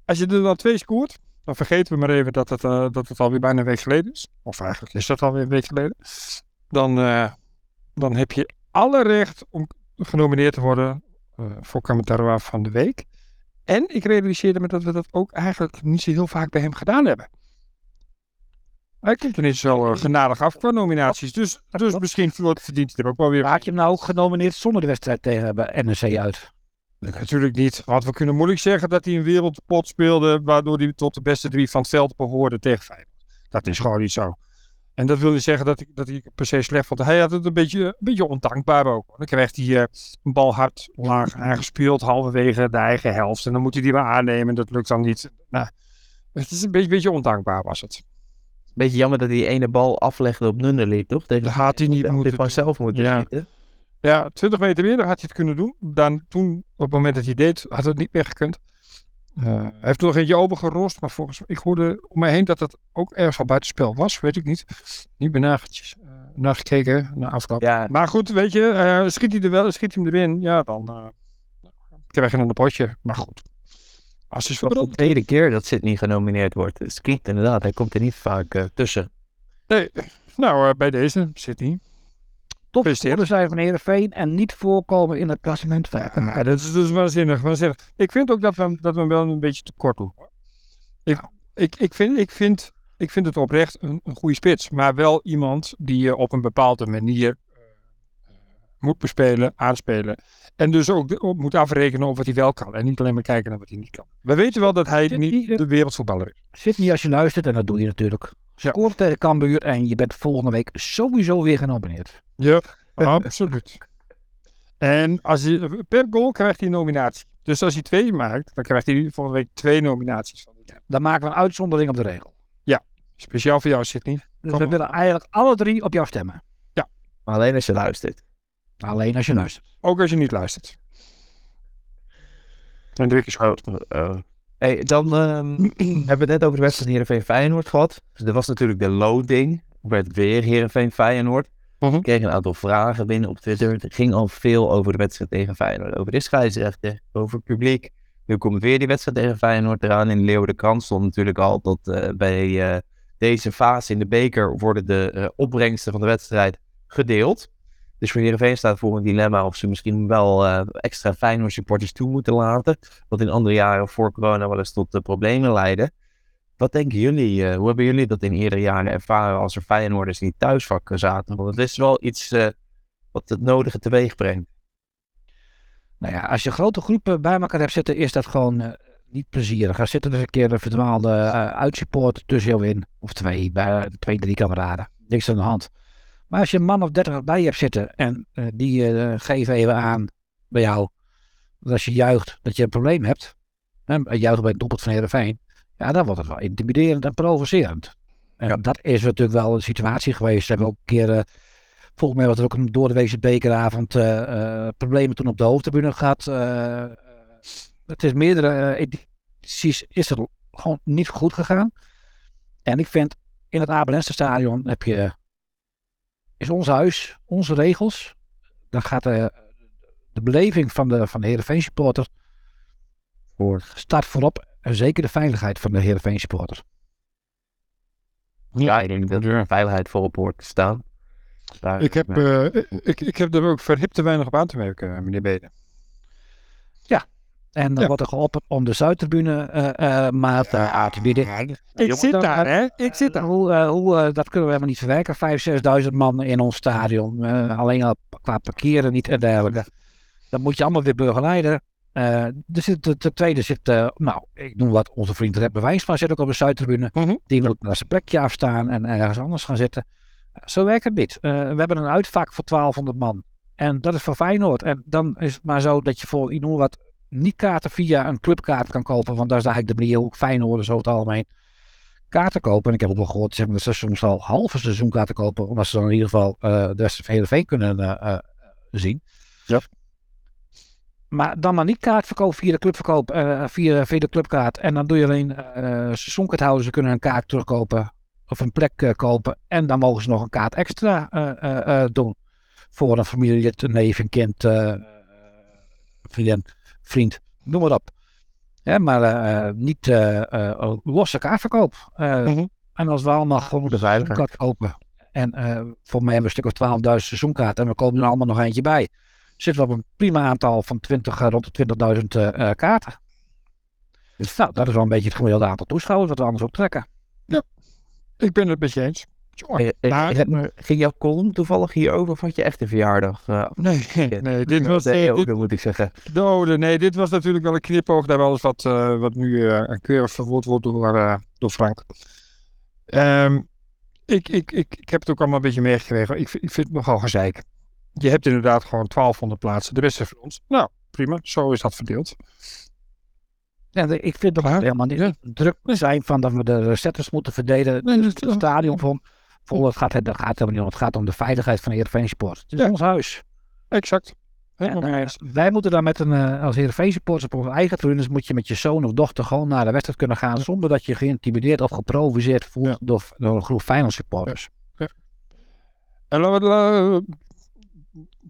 als je er dan twee scoort, dan vergeten we maar even dat het, uh, dat het alweer bijna een week geleden is. Of eigenlijk is dat alweer een week geleden. Dan, uh, dan heb je alle recht om genomineerd te worden uh, voor Kamatara van de week. En ik realiseerde me dat we dat ook eigenlijk niet zo heel vaak bij hem gedaan hebben. Hij komt er niet zo uh, genadig af qua nominaties. Dus, dus misschien verdient hij er ook wel weer. Je hem nou genomineerd zonder de wedstrijd tegen NEC uit? Natuurlijk niet. Want we kunnen moeilijk zeggen dat hij een wereldpot speelde. waardoor hij tot de beste drie van het veld behoorde tegen Feyenoord. Dat is gewoon niet zo. En dat wil niet zeggen dat ik, dat ik per se slecht vond. Hij had het een beetje, een beetje ondankbaar ook. Dan kreeg hij uh, een bal hard laag aangespeeld. halverwege de eigen helft. En dan moet hij die maar aannemen. Dat lukt dan niet. Nou, het is een beetje, beetje ondankbaar was het. Beetje jammer dat hij die ene bal aflegde op Nunderli, toch? Tegen dat had hij niet moeten van zelf moeten ja. schieten. Ja, 20 meter meer, dan had hij het kunnen doen. Dan, toen, op het moment dat hij deed, had het niet meer gekund. Uh, hij heeft nog eentje opengerost, maar volgens mij, ik hoorde om mij heen dat het ook ergens al buitenspel was, weet ik niet. Niet bij nagetjes, uh, nagekeken, na afloop. Ja. Maar goed, weet je, uh, schiet hij er wel, schiet hij hem erin, ja, dan krijg je een potje. Maar goed. Als is de tweede keer dat Sydney genomineerd wordt. Dus klinkt inderdaad, hij komt er niet vaak tussen. Nee, nou, bij deze Sydney. Top scoren zijn van Heerenveen en niet voorkomen in het klassement. Ja, dat is dus waanzinnig, waanzinnig. Ik vind ook dat we, dat we wel een beetje tekort doen. Ik, ik, ik, vind, ik, vind, ik vind het oprecht een, een goede spits. Maar wel iemand die je op een bepaalde manier moet bespelen, aanspelen. En dus ook moet afrekenen op wat hij wel kan. En niet alleen maar kijken naar wat hij niet kan. We weten wel dat hij niet de wereldvoetballer is. Zit niet als je luistert, en dat doe je natuurlijk. Scoort ja. tegen Cambuur en je bent volgende week sowieso weer genomineerd. Ja, absoluut. En als hij, per goal krijgt hij een nominatie. Dus als hij twee maakt, dan krijgt hij volgende week twee nominaties. Dan maken we een uitzondering op de regel. Ja, speciaal voor jou, Sidney. Dus Kom we willen eigenlijk alle drie op jou stemmen. Ja. Maar alleen als je luistert. Alleen als je luistert. Ook als je niet luistert. En druk is goed. Oh, oh. Hey, dan um, hebben we het net over de wedstrijd Heerenveen Feyenoord gehad. Dus er was natuurlijk de loading. werd weer Heerenveen Feyenoord. Mhm. Ik kreeg een aantal vragen binnen op Twitter. Het ging al veel over de wedstrijd tegen Feyenoord. Over de scheidsrechter, over het publiek. Nu komt weer die wedstrijd tegen Feyenoord eraan. In Leeuwarden-Krant stond natuurlijk al dat uh, bij uh, deze fase in de beker worden de uh, opbrengsten van de wedstrijd gedeeld. Dus voor Heerenveen staat voor een dilemma of ze misschien wel extra Feyenoord supporters toe moeten laten. Wat in andere jaren voor corona wel eens tot problemen leidde. Wat denken jullie? Uh, hoe hebben jullie dat in eerdere jaren ervaren als er Feyenoorders die thuisvakken zaten? Want het is wel iets uh, wat het nodige teweeg brengt. Nou ja, als je grote groepen bij elkaar hebt zitten, is dat gewoon uh, niet plezierig. Er zitten er een keer een verdwaalde uitsupport tussen jou in. Of twee, bij twee, drie kameraden. Niks aan de hand. Maar als je een man of dertig bij je hebt zitten en die geven even aan bij jou, dat als je juicht dat je een probleem hebt. En juicht bij het doelpunt van Heerenveen. Ja, dan wordt het wel intimiderend en provocerend. En ja. dat is natuurlijk wel een situatie geweest. We hebben ook een keer, uh, volgens mij was er ook een door de weekse bekeravond, problemen toen op de hoofdtribune gehad. het is meerdere edities, is het gewoon niet goed gegaan. En ik vind, in het Abelense stadion heb je, is ons huis, onze regels. Dan gaat de, de beleving van de, van de Heerenveen supporter voor, staat voorop en zeker de veiligheid van de Heerenveen supporters. Ja, ik denk dat er een veiligheid voorop hoort te staan. Daar, ik, heb, uh, ik, ik heb er ook verhip te weinig op aan te merken, meneer Beden. En dan ja. wordt er geopperd om de Zuidtribune uh, uh, maat ja. aan te bieden. Ik zit daar, hè? Ik zit daar. Hoe, hoe, dat kunnen we helemaal niet verwerken. 5.000, 6.000 man in ons stadion. alleen al qua parkeren niet en dergelijke. Dat moet je allemaal weer begeleiden. Uh, er zit, de, de tweede zit, uh, nou, ik noem wat, onze vriend Rep Bewijsma zit ook op de Zuidtribune. Mm -hmm. Die wil naar zijn plekje afstaan en ergens anders gaan zitten. Uh, zo werkt het niet. we hebben een uitvak voor 1200 man. En dat is voor Feyenoord. En dan is het maar zo dat je voor, ik noem wat, niet kaarten via een clubkaart kan kopen. Want dat is eigenlijk de manier hoe Feyenoord zo het algemeen kaarten kopen. En ik heb ook wel gehoord zeg maar, dat ze soms al halve seizoenkaarten kopen. Omdat ze dan in ieder geval de wedstrijd van Heerenveen kunnen zien. Ja. Maar dan maar niet kaartverkoop via de clubverkoop, via, via de clubkaart. En dan doe je alleen uh, seizoenkaarthouders kunnen een kaart terugkopen of een plek eh, kopen. En dan mogen ze nog een kaart extra eh, eh, eh, doen. Voor een familielid, een neef, een kind, eh, eh, vriendin, vriend, noem maar op. Ja, maar eh, niet eh, eh, losse kaartverkoop. Mhm. En als we allemaal gewoon De veiliger. een kaart kopen. En voor mij hebben we een stuk of 12.000 seizoenkaarten. En we komen er allemaal nog eentje bij. Zitten we op een prima aantal van 20, eh, rond de 20.000 eh, eh, kaarten. Dus nou, dat is wel een beetje het gemiddelde aantal toeschouwers dat we anders optrekken. Ik ben het met je eens. Eh, eh, maar- eh, maar ging jouw column toevallig hierover of had je echt een verjaardag? eh, Nee, nee, dit was, eh, dit, ook, moet ik zeggen. Oh, de- nee, dit was natuurlijk wel een knipoog naar alles wat, eh, wat nu eh keurig verwoord wordt door, eh, door Frank. Ehm, ik, ik, ik, ik heb het ook allemaal een beetje meegekregen. Ik, vind- ik vind het nogal gezeik. Je hebt inderdaad gewoon 1200 plaatsen, de beste van ons. Nou, prima, zo is dat verdeeld. Ja, de- ik vind dat helemaal niet Ja. druk zijn van dat we de recettes moeten verdelen. Nee, dat- het stadion van. Vol, het gaat, het gaat helemaal niet om. Het gaat om de veiligheid van Heerenveen Sport. Het is Ja. ons huis. Exact. En, eh, eens. wij moeten daar met een, eh, als Heerenveen supporters op onze eigen tribunes, moet je met je zoon of dochter gewoon naar de wedstrijd kunnen gaan zonder dat je geïntimideerd of geprovoceerd voelt Ja. door, door een groep Feyenoord supporters. En laat, laat,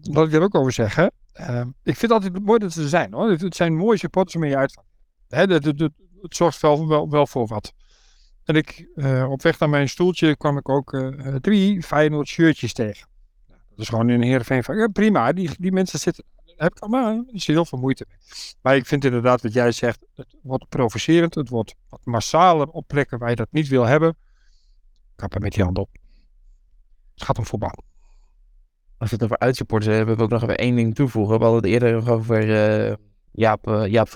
laat ik er ook over zeggen. Ehm, ik vind het altijd mooi dat ze er zijn hoor. Het, het zijn mooie supporters om je uit. Hè, het, het zorgt wel, wel, wel voor wat. En ik, eh, op weg naar mijn stoeltje kwam ik ook eh, eh, drie Feyenoord shirtjes tegen. Dat is gewoon een Heerenveen van, prima, die, die mensen zitten, heb ik allemaal, er is heel veel moeite mee. Maar ik vind inderdaad wat jij zegt, het wordt provocerend, het wordt wat massaler op plekken waar je dat niet wil hebben. Kappen met die hand op. Het gaat om voetbal. Als we het over uitsupporters hebben, wil ik nog even één ding toevoegen. We hadden het eerder nog over Jaap, Jaap.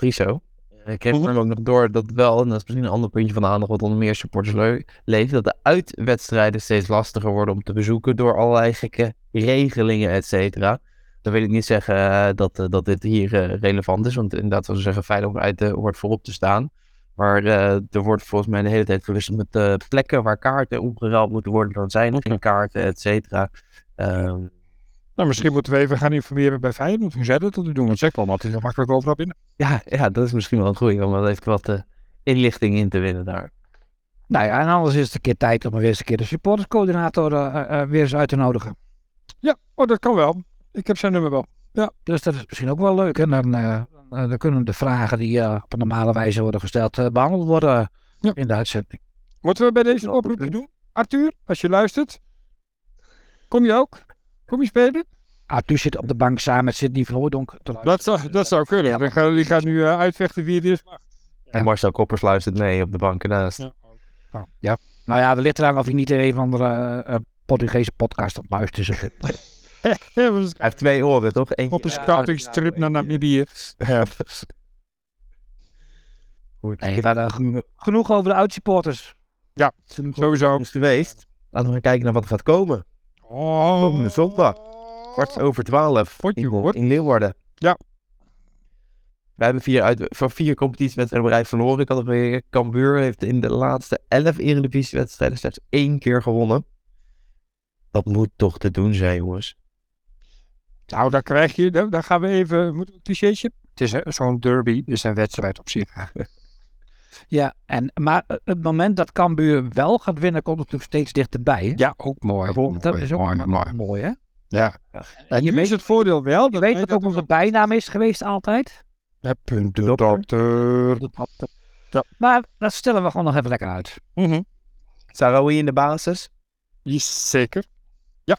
Ik kreeg Mhm. er ook nog door dat wel, en dat is misschien een ander puntje van de aandacht wat onder meer supporters leu- leeft, dat de uitwedstrijden steeds lastiger worden om te bezoeken door allerlei gekke regelingen, et cetera. Dan wil ik niet zeggen eh, dat, eh, dat dit hier eh, relevant is, want inderdaad, zoals we zeggen, veilig uit hoort voorop te staan. Maar er wordt volgens mij de hele tijd gewisseld met plekken waar kaarten omgeruild moeten worden. Dan zijn er geen kaarten, et cetera. Ehm, Nou, misschien moeten we even gaan informeren bij Feyenoord hoe zij dat doen. Want zeg wel, want het is er makkelijk overal binnen. Ja, ja, dat is misschien wel een goeie om wel even wat eh, inlichting in te winnen daar. Nou ja, en anders is het een keer tijd om weer eens een keer de supporterscoördinator eh, eh, weer eens uit te nodigen. Ja, oh, dat kan wel. Ik heb zijn nummer wel. Dus dat is misschien ook wel leuk. En dan, dan kunnen de vragen die eh, op een normale wijze worden gesteld eh, behandeld worden Ja. in de uitzending. Moeten we bij deze een oproepje doen? Arthur, als je luistert. Kom je ook? Kom je spelen? Arthur zit op de bank samen met Sidney luisteren. Dat zou, dat zou kunnen. Gaat, die gaat nu eh, uitvechten wie het is. En Marcel Koppers luistert mee op de bank ernaast. Ja. Nou ja, er ligt eraan of hij niet in een van de eh, eh, Portugese podcast op luistert. Ja, we Hij heeft twee oren, toch? Eentje- op een scoutingstrip naar Namibië. Ja. Goed. nee, maar, geno- genoeg over de uitsupporters. Ja, Sowieso. is geweest. Laten we gaan kijken naar wat er gaat komen. Oh. Komende zondag. Kwart over twaalf in, in Leeuwarden. Ja. We hebben vier uit, van vier competitiewedstrijden bereid verloren. Ik had weer Cambuur heeft in de laatste elf Eredivisiewedstrijden slechts één keer gewonnen. Dat moet toch te doen zijn, jongens. Nou, dan krijg je, dan, dan gaan we even, moeten we een? Het is zo'n derby, dus een wedstrijd op zich. Ja, en, maar eh, het moment dat Cambuur wel gaat winnen, komt natuurlijk steeds dichterbij. Hè? Ja, ook mooi. dat is ook mooi, mooi, mooi. mooi hè? Ja. En En je weet, is het voordeel wel. je dat weet wat ook dat onze bijnaam is geweest altijd. Ja, punt de Dokter. dokter. Ja. Maar dat stellen we gewoon nog even lekker uit. Mhm. Sarawi in de basis. Yes, zeker.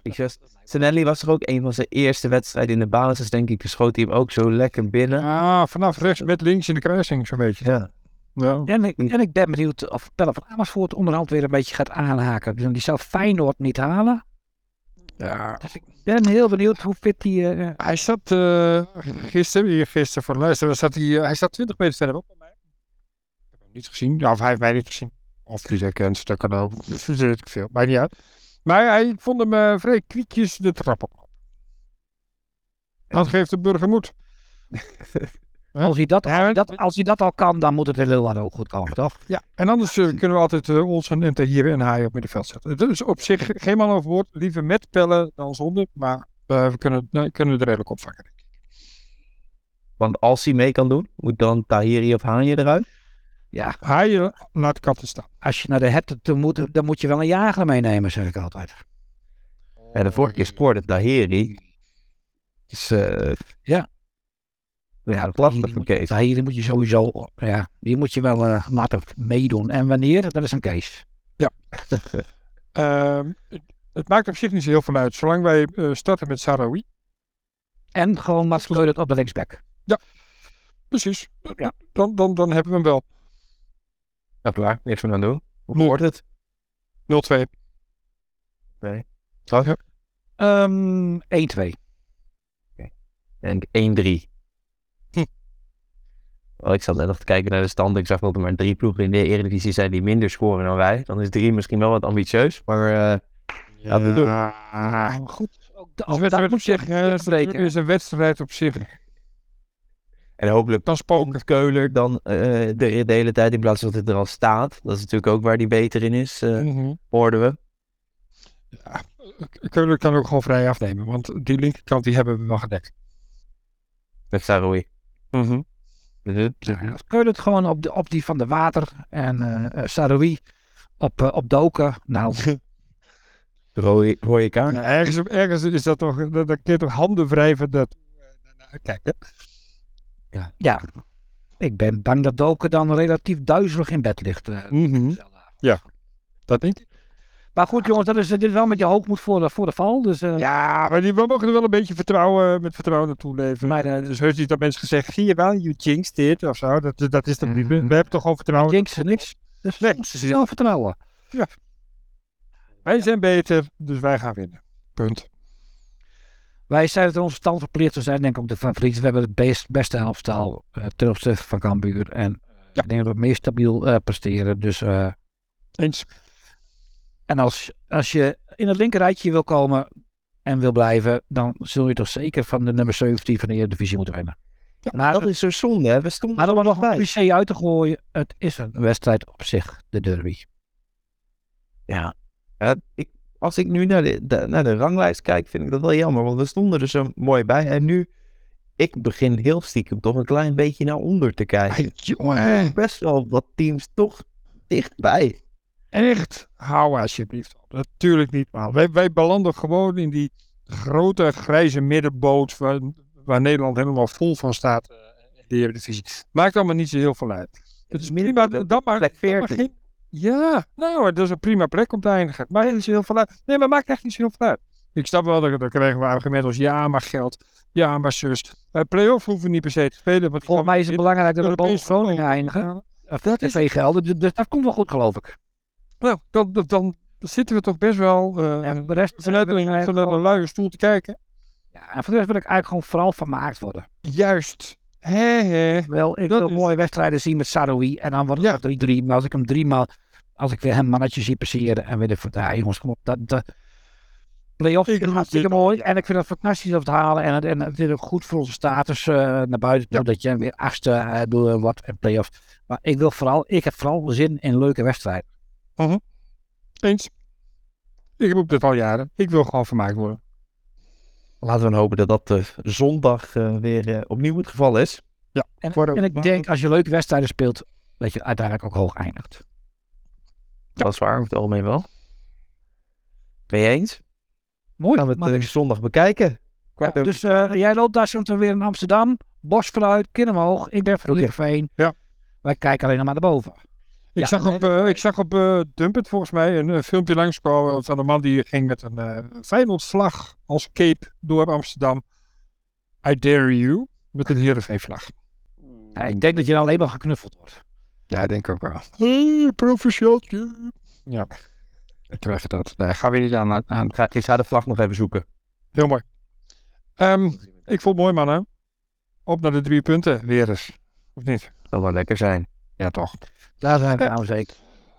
Ik zeg, Senelli was toch ook een van zijn eerste wedstrijden in de basis, denk ik. Schoot hij hem ook zo lekker binnen. Ah, vanaf rechts met links in de kruising, zo'n beetje. Ja. Ja. En ik, en ik ben benieuwd of Pelle van Amersfoort onderhand weer een beetje gaat aanhaken. Dus die zou Feyenoord niet halen. ja. Dus ik ben heel benieuwd hoe fit die... eh, Hij zat uh, gisteren, hier gisteren voor de luisteraar, zat hij, uh, hij zat 20 meter verderop bij mij. Ik heb hem niet gezien, ja, of hij heeft mij niet gezien. Of die herkent, dat kan ook. Dat weet ik veel, maakt niet uit. Maar hij vond hem uh, vrij kwietjes de trap op. Dat geeft de burger moed. als, hij dat, Ja, dat, als hij dat al kan, dan moet het in Leeuwarden ook goed komen, toch? Ja, en anders uh, kunnen we altijd uh, Olsen en hier en Haai op middenveld zetten. Dus op zich geen man overwoord, liever met pellen dan zonder. Maar uh, we kunnen, nee, kunnen het redelijk opvangen. Want als hij mee kan doen, moet dan Tahiri of Haanje eruit? Ja, Haaien laat katten staan. als je naar de herten toe moet, dan moet je wel een jager meenemen, zeg ik altijd. En de vorige keer scoorde Tahiri. Dus eh Ja. Ja, dat lastig voor Kees. Ja, hier moet je sowieso, ja, die moet je wel eh, laten meedoen. En wanneer, dat is een case. Ehm, het, het maakt op zich niet zo heel veel uit. Zolang wij eh, starten met Sarawi. En gewoon Mats Kleudert op de linksback. Precies. Ja. Dan, dan, dan hebben we hem wel. Ja, klaar. Niks meer aan doen. Hoe wordt het? 0-2. Nee. Zo? Ehm 1-2. En 1-3. Wel, ik zat net nog te kijken naar de stand. Ik zag dat er maar drie ploegen in de Eredivisie zijn die minder scoren dan wij. Dan is drie misschien wel wat ambitieus. Maar eh laten we doen. Ja. Goed. Ook, dat wedstrijd op zich. Het spreken. is een wedstrijd op zich. En hopelijk Dan spoken. Keuler dan eh, de, de hele tijd in plaats van dat het er al staat. Dat is natuurlijk ook waar die beter in is, eh, Mhm. hoorden we. Keulen kan ook gewoon vrij afnemen. Want die linkerkant die hebben we wel gedekt. Met Saroui. Ja, als Kleudert gewoon op, de, op die van de water en eh Saroui op, eh, op doken. Nou, Rode, rode kaart. Nou, ergens, ergens is dat toch. Dat, dat kun je toch handen wrijven. Dat, kijk, hè. ja. Ik ben bang dat doken dan relatief duizelig in bed ligt. eh. Mhm. Dat denk ik. Maar goed jongens, dat is, dit is wel met je hoogmoed voor de, voor de val. Dus eh, Ja, maar die, we mogen er wel een beetje vertrouwen, met vertrouwen naartoe leven. Maar, eh, dus heus niet dat mensen gezegd, zie je wel, you jinxed dit of zo. Dat, dat is dat niet. We, we hebben toch gewoon vertrouwen. jinx er niks. Dus Nee. nee, zelf vertrouwen. Wij zijn beter, dus wij gaan winnen. Punt. Wij zijn het onze stand verplicht. We zijn denk ik ook de favoriet. We hebben het best, beste helftal eh ten opzichte van Cambuur. En Ja. ik denk dat we meer stabiel eh, presteren. Dus, eh, Eens. En als, als je in het linkerrijtje wil komen en wil blijven, dan zul je toch zeker van de nummer 17 van de Eredivisie moeten winnen. maar, Dat is zo zonde, hè? We stonden maar om er nog een bij. cliché uit te gooien, het is een wedstrijd op zich, de derby. Ja. Ja, ik, als ik nu naar de, de- naar de ranglijst kijk, vind ik dat wel jammer. Want we stonden er zo mooi bij. En nu, ik begin heel stiekem toch een klein beetje naar onder te kijken. Jongen, Best wel wat teams toch dichtbij. Echt. Hou alsjeblieft op. Natuurlijk niet, maar wij, wij belanden gewoon in die grote grijze middenboot waar, waar Nederland helemaal vol van staat. eh, in de Eredivisie. Maakt allemaal niet zo heel veel uit. Het is prima, dat maar, Plek dat maar 14. geen- Ja, nou, dat is een prima plek om te eindigen. Maakt niet zo heel veel uit. Nee, maar maakt echt niet zo heel veel uit. Ik snap wel dat dan krijgen we argumenten als ja, maar geld. Ja, maar zus. Bij play-off hoeven we niet per se te spelen. Want Volgens mij is het belangrijk dat we boven Groningen eindigen. Of Dat is- dus dus dat komt wel goed geloof ik. Nou, dan, dan, dan zitten we toch best wel eh, En voor de rest vanuit, een, luie stoel te kijken. Ja, en voor de rest wil ik eigenlijk gewoon vooral vermaakt worden. Juist. Hè, hè. Wel, ik Dat wil is- mooie wedstrijden zien met Saroui. En dan wordt het Ja. nog 3-3. Maar als ik hem drie maal, als ik weer hem mannetje zie passeren en weer de ja, jongens, kom op. Dat, dat, roep hartstikke mooi. En ik vind het fantastisch dat we het halen. En het, en het is ook goed voor onze status eh, naar buiten toe. Ja. Dat je weer achtste uh, doet wat en play-off. Maar ik wil vooral, ik heb vooral zin in leuke wedstrijden. Eens. Ik roep dit al jaren. Ik wil gewoon vermaakt worden. Laten we dan hopen dat dat eh, zondag eh, weer eh, opnieuw het geval is. En, Voor de- en ik denk, als je leuke wedstrijden speelt, dat je uiteindelijk ook hoog eindigt. Dat is waar, over het algemeen wel. Ben je eens? Mooi. Gaan we het zondag bekijken. Ja, dus eh, jij loopt daar zo weer in Amsterdam. Bos vooruit, kin omhoog. Ik ben van. Heerenveen. Ja. Wij kijken alleen nog maar naar boven. Ik Ja, zag op, nee, eh, ik zag op eh, Dumpet volgens mij een, eh, filmpje langskomen van een man die ging met een uh, Feyenoord-vlag als cape door Amsterdam. I dare you. Met een Heerenveen-vlag. Ja, ik denk dat je dan alleen maar geknuffeld wordt. Ja, denk ik ook wel. Hey, proficiatje. Ja. Ik krijg dat. Nee, gaan we niet aan. aan. Ga, ik ga de vlag nog even zoeken. Heel mooi. Ehm, ik vond het mooi, mannen. Op naar de drie punten weer eens. Of niet? Dat wel lekker zijn. Ja, toch. Daar zijn we nou zeker.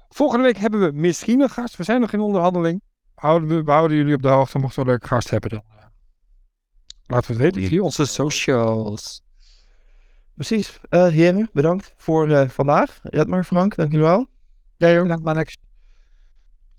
Volgende week hebben we misschien een gast. We zijn nog in onderhandeling. Houden we, we houden jullie op de hoogte. Mochten we een leuke gast hebben, dan eh, laten we het weten via onze socials. Precies. Eh heren, bedankt voor eh, vandaag. Redmar, Frank, dank jullie wel. Jij ook? Bedankt, Manex.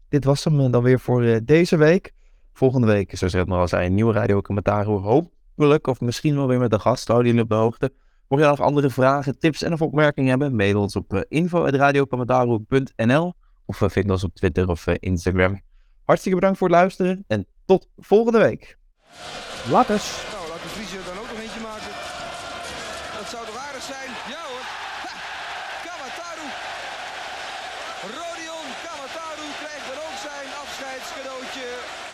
Dit was hem dan weer voor eh, deze week. Volgende week, zoals Redmar al zei, een nieuwe radiocommentaar. Hopelijk, of misschien wel weer met een gast. Houden jullie op de hoogte. Mocht je nog andere vragen, tips en of opmerkingen hebben, mail ons op uh, info.radiocommentario.nl of uh, vind ons op Twitter of uh, Instagram. Hartstikke bedankt voor het luisteren en tot volgende week. Later.